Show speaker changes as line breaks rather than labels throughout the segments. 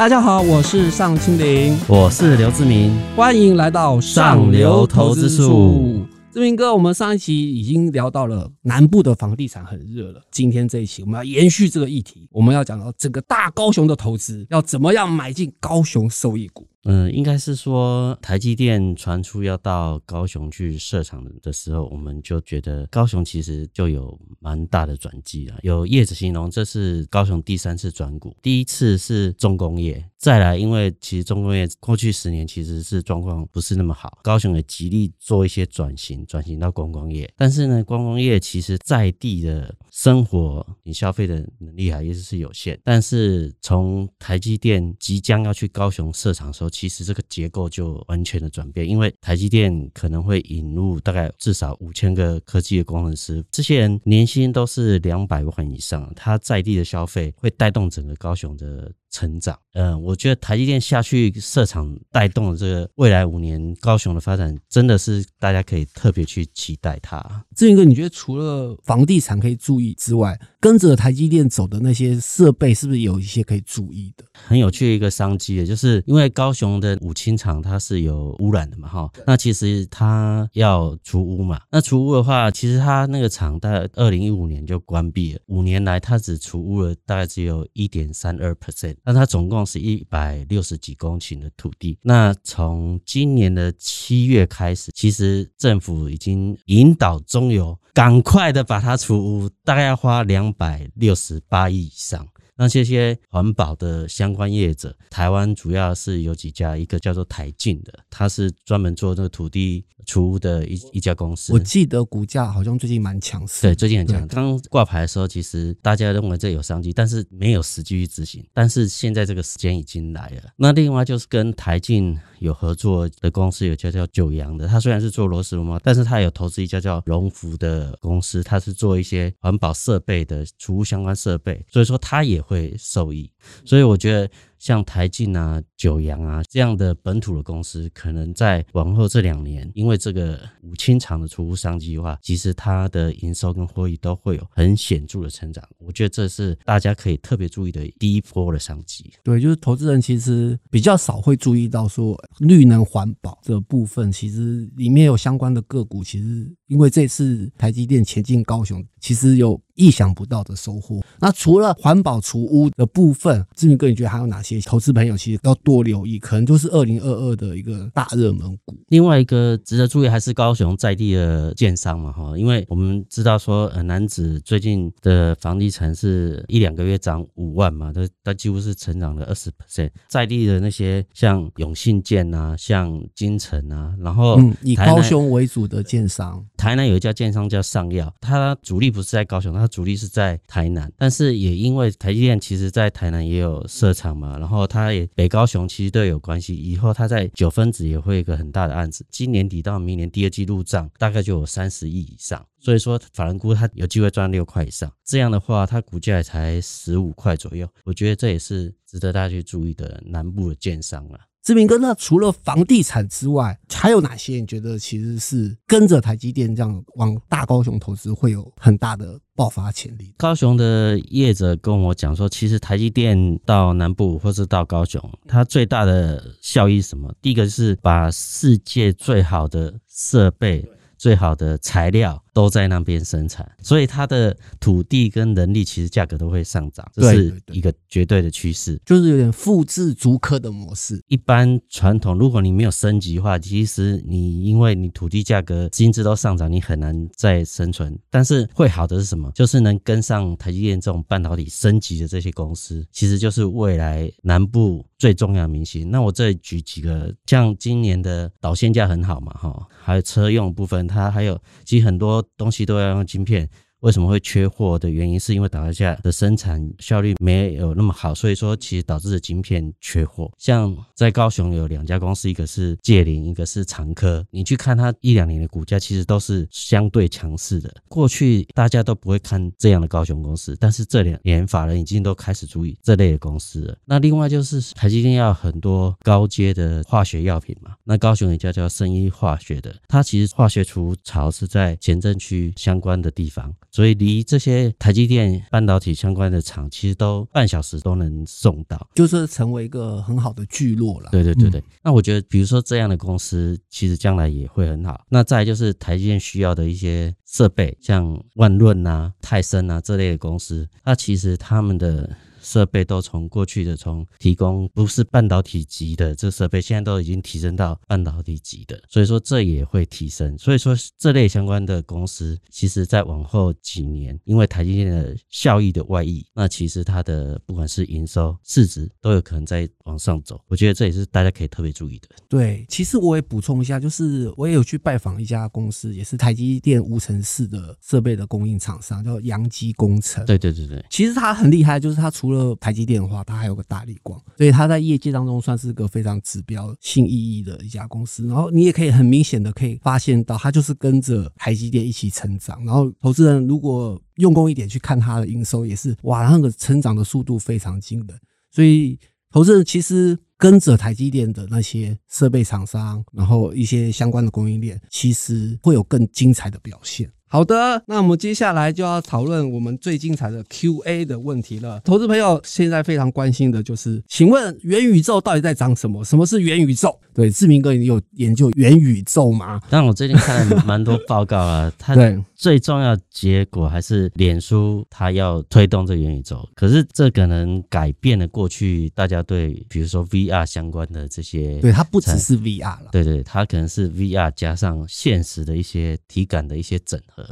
大家好，我是尚青林，
我是刘志明，
欢迎来到上流投资术。志明哥，我们上一期已经聊到了南部的房地产很热了，今天这一期我们要延续这个议题，我们要讲到整个大高雄的投资要怎么样买进高雄受益股。
嗯，应该是说台积电传出要到高雄去设厂的时候，我们就觉得高雄其实就有蛮大的转机了。有业者形容这是高雄第三次转股，第一次是重工业，再来因为其实重工业过去十年其实是状况不是那么好，高雄也极力做一些转型，转型到观光业。但是呢，观光业其实在地的生活你消费的能力还是是有限。但是从台积电即将要去高雄设厂的时候，其实这个结构就完全的转变，因为台积电可能会引入大概至少五千个科技的工程师，这些人年薪都是两百万以上，他在地的消费会带动整个高雄的。成长，嗯，我觉得台积电下去设厂带动的这个未来五年高雄的发展，真的是大家可以特别去期待它。
志云哥，你觉得除了房地产可以注意之外，跟着台积电走的那些设备，是不是有一些可以注意的？
很有趣的一个商机的，就是因为高雄的五清厂它是有污染的嘛，哈，那其实它要除污嘛，那除污的话，其实它那个厂在二零一五年就关闭了，五年来它只除污了大概只有一点三二 percent。那它总共是一百六十几公顷的土地。那从今年的七月开始，其实政府已经引导中油赶快的把它除污，大概要花两百六十八亿以上。那这些环保的相关业者，台湾主要是有几家，一个叫做台进的，它是专门做这个土地储物的一一家公司。
我记得股价好像最近蛮强势。
对，最近很强。刚挂牌的时候，其实大家认为这有商机，但是没有实际去执行。但是现在这个时间已经来了。那另外就是跟台进有合作的公司，有家叫九阳的，他虽然是做螺丝膜，但是他有投资一家叫荣福的公司，他是做一些环保设备的储物相关设备，所以说他也。会受益，所以我觉得。像台进啊、九阳啊这样的本土的公司，可能在往后这两年，因为这个五清厂的储物商机的话，其实它的营收跟获利都会有很显著的成长。我觉得这是大家可以特别注意的第一波的商机。
对，就是投资人其实比较少会注意到说绿能环保这部分，其实里面有相关的个股。其实因为这次台积电前进高雄，其实有意想不到的收获。那除了环保除污的部分，志明哥，你觉得还有哪些？投资朋友其实要多留意，可能就是二零二二的一个大热门股。
另外一个值得注意还是高雄在地的建商嘛，哈，因为我们知道说，呃，男子最近的房地产是一两个月涨五万嘛，它它几乎是成长了二十 percent。在地的那些像永信建啊，像金城啊，然后
以高雄为主的建商，
台南有一家建商叫上药，它主力不是在高雄，它主力是在台南，但是也因为台积电其实在台南也有设厂嘛。然后他也北高雄其实都有关系，以后他在九分子也会一个很大的案子，今年底到明年第二季入账大概就有三十亿以上，所以说法人估他有机会赚六块以上，这样的话他股价才十五块左右，我觉得这也是值得大家去注意的南部的建商了。
志明哥，那除了房地产之外，还有哪些你觉得其实是跟着台积电这样往大高雄投资会有很大的爆发潜力？
高雄的业者跟我讲说，其实台积电到南部或是到高雄，它最大的效益是什么？第一个是把世界最好的设备、最好的材料。都在那边生产，所以它的土地跟人力其实价格都会上涨，这是一个绝对的趋势，
就是有点复制逐客的模式。
一般传统，如果你没有升级的话，其实你因为你土地价格、薪资都上涨，你很难再生存。但是会好的是什么？就是能跟上台积电这种半导体升级的这些公司，其实就是未来南部最重要的明星。那我这里举几个，像今年的导线价很好嘛，哈，还有车用部分，它还有其实很多。东西都要用晶片。为什么会缺货的原因，是因为导下的生产效率没有那么好，所以说其实导致的晶片缺货。像在高雄有两家公司，一个是界林，一个是长科。你去看它一两年的股价，其实都是相对强势的。过去大家都不会看这样的高雄公司，但是这两年法人已经都开始注意这类的公司了。那另外就是台积电要很多高阶的化学药品嘛，那高雄有一家叫生医化学的，它其实化学除槽是在前镇区相关的地方，所以离这些台积电半导体相关的厂，其实都半小时都能送到，
就是成为一个很好的聚落了。
对对对对，那我觉得，比如说这样的公司，其实将来也会很好。那再就是台积电需要的一些设备，像万润啊、泰森啊这类的公司，那其实他们的。设备都从过去的从提供不是半导体级的这设备，现在都已经提升到半导体级的，所以说这也会提升。所以说这类相关的公司，其实在往后几年，因为台积电的效益的外溢，那其实它的不管是营收、市值都有可能在往上走。我觉得这也是大家可以特别注意的。
对，其实我也补充一下，就是我也有去拜访一家公司，也是台积电无尘室的设备的供应厂商，叫阳基工程。
对对对对，
其实它很厉害，就是它除除了台积电的话，它还有个大力光，所以它在业界当中算是个非常指标性意义的一家公司。然后你也可以很明显的可以发现到，它就是跟着台积电一起成长。然后投资人如果用功一点去看它的营收，也是哇，那个成长的速度非常惊人。所以投资人其实跟着台积电的那些设备厂商，然后一些相关的供应链，其实会有更精彩的表现。好的，那我们接下来就要讨论我们最精彩的 Q&A 的问题了。投资朋友现在非常关心的就是，请问元宇宙到底在涨什么？什么是元宇宙？对，志明哥，你有研究元宇宙吗？
但我最近看了蛮多报告啊，它最重要结果还是脸书它要推动这元宇宙，可是这可能改变了过去大家对比如说 VR 相关的这些，
对，它不只是 VR 了，
对对，它可能是 VR 加上现实的一些体感的一些整合。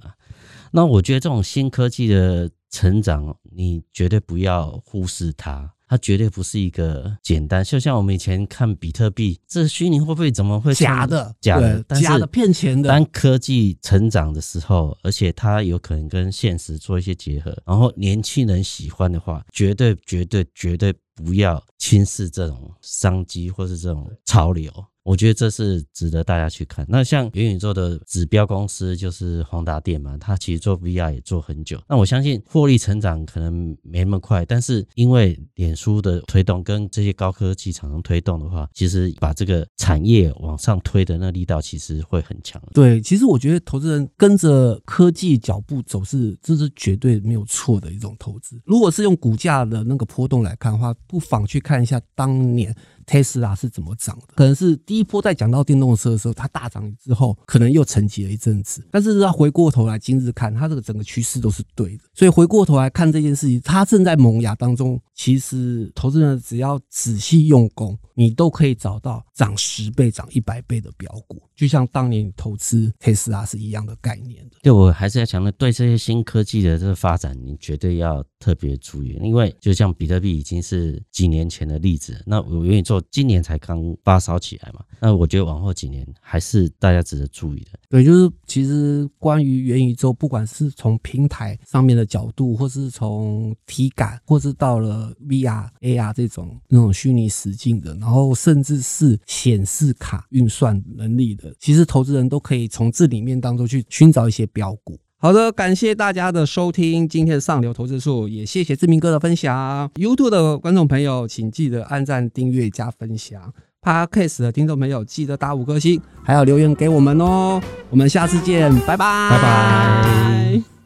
那我觉得这种新科技的成长，你绝对不要忽视它。它绝对不是一个简单，就像我们以前看比特币，这虚拟货币怎么会
假的？
假的，
假的骗钱的。
当科技成长的时候，而且它有可能跟现实做一些结合，然后年轻人喜欢的话，绝对、绝对、绝对不要轻视这种商机或是这种潮流。我觉得这是值得大家去看。那像元宇宙的指标公司就是宏达电嘛，它其实做 VR 也做很久。那我相信获利成长可能没那么快，但是因为脸书的推动跟这些高科技厂商推动的话，其实把这个产业往上推的那力道其实会很强。
对，其实我觉得投资人跟着科技脚步走是这是绝对没有错的一种投资。如果是用股价的那个波动来看的话，不妨去看一下当年。特斯拉是怎么涨的？可能是第一波在讲到电动车的时候，它大涨之后，可能又沉寂了一阵子。但是它回过头来，今日看它这个整个趋势都是对的。所以回过头来看这件事情，它正在萌芽当中。其实投资人只要仔细用功，你都可以找到涨十倍、涨一百倍的标股，就像当年投资特斯拉是一样的概念的。
对我还是要强调，对这些新科技的这个发展，你绝对要特别注意，因为就像比特币已经是几年前的例子，那我愿意做。今年才刚发烧起来嘛，那我觉得往后几年还是大家值得注意的。
对，就是其实关于元宇宙，不管是从平台上面的角度，或是从体感，或是到了 VR、AR 这种那种虚拟实境的，然后甚至是显示卡运算能力的，其实投资人都可以从这里面当中去寻找一些标股。好的，感谢大家的收听，今天的上流投资术，也谢谢志明哥的分享。YouTube 的观众朋友，请记得按赞、订阅、加分享。Podcast 的听众朋友，记得打五颗星，还要留言给我们哦。我们下次见，拜拜，
拜拜。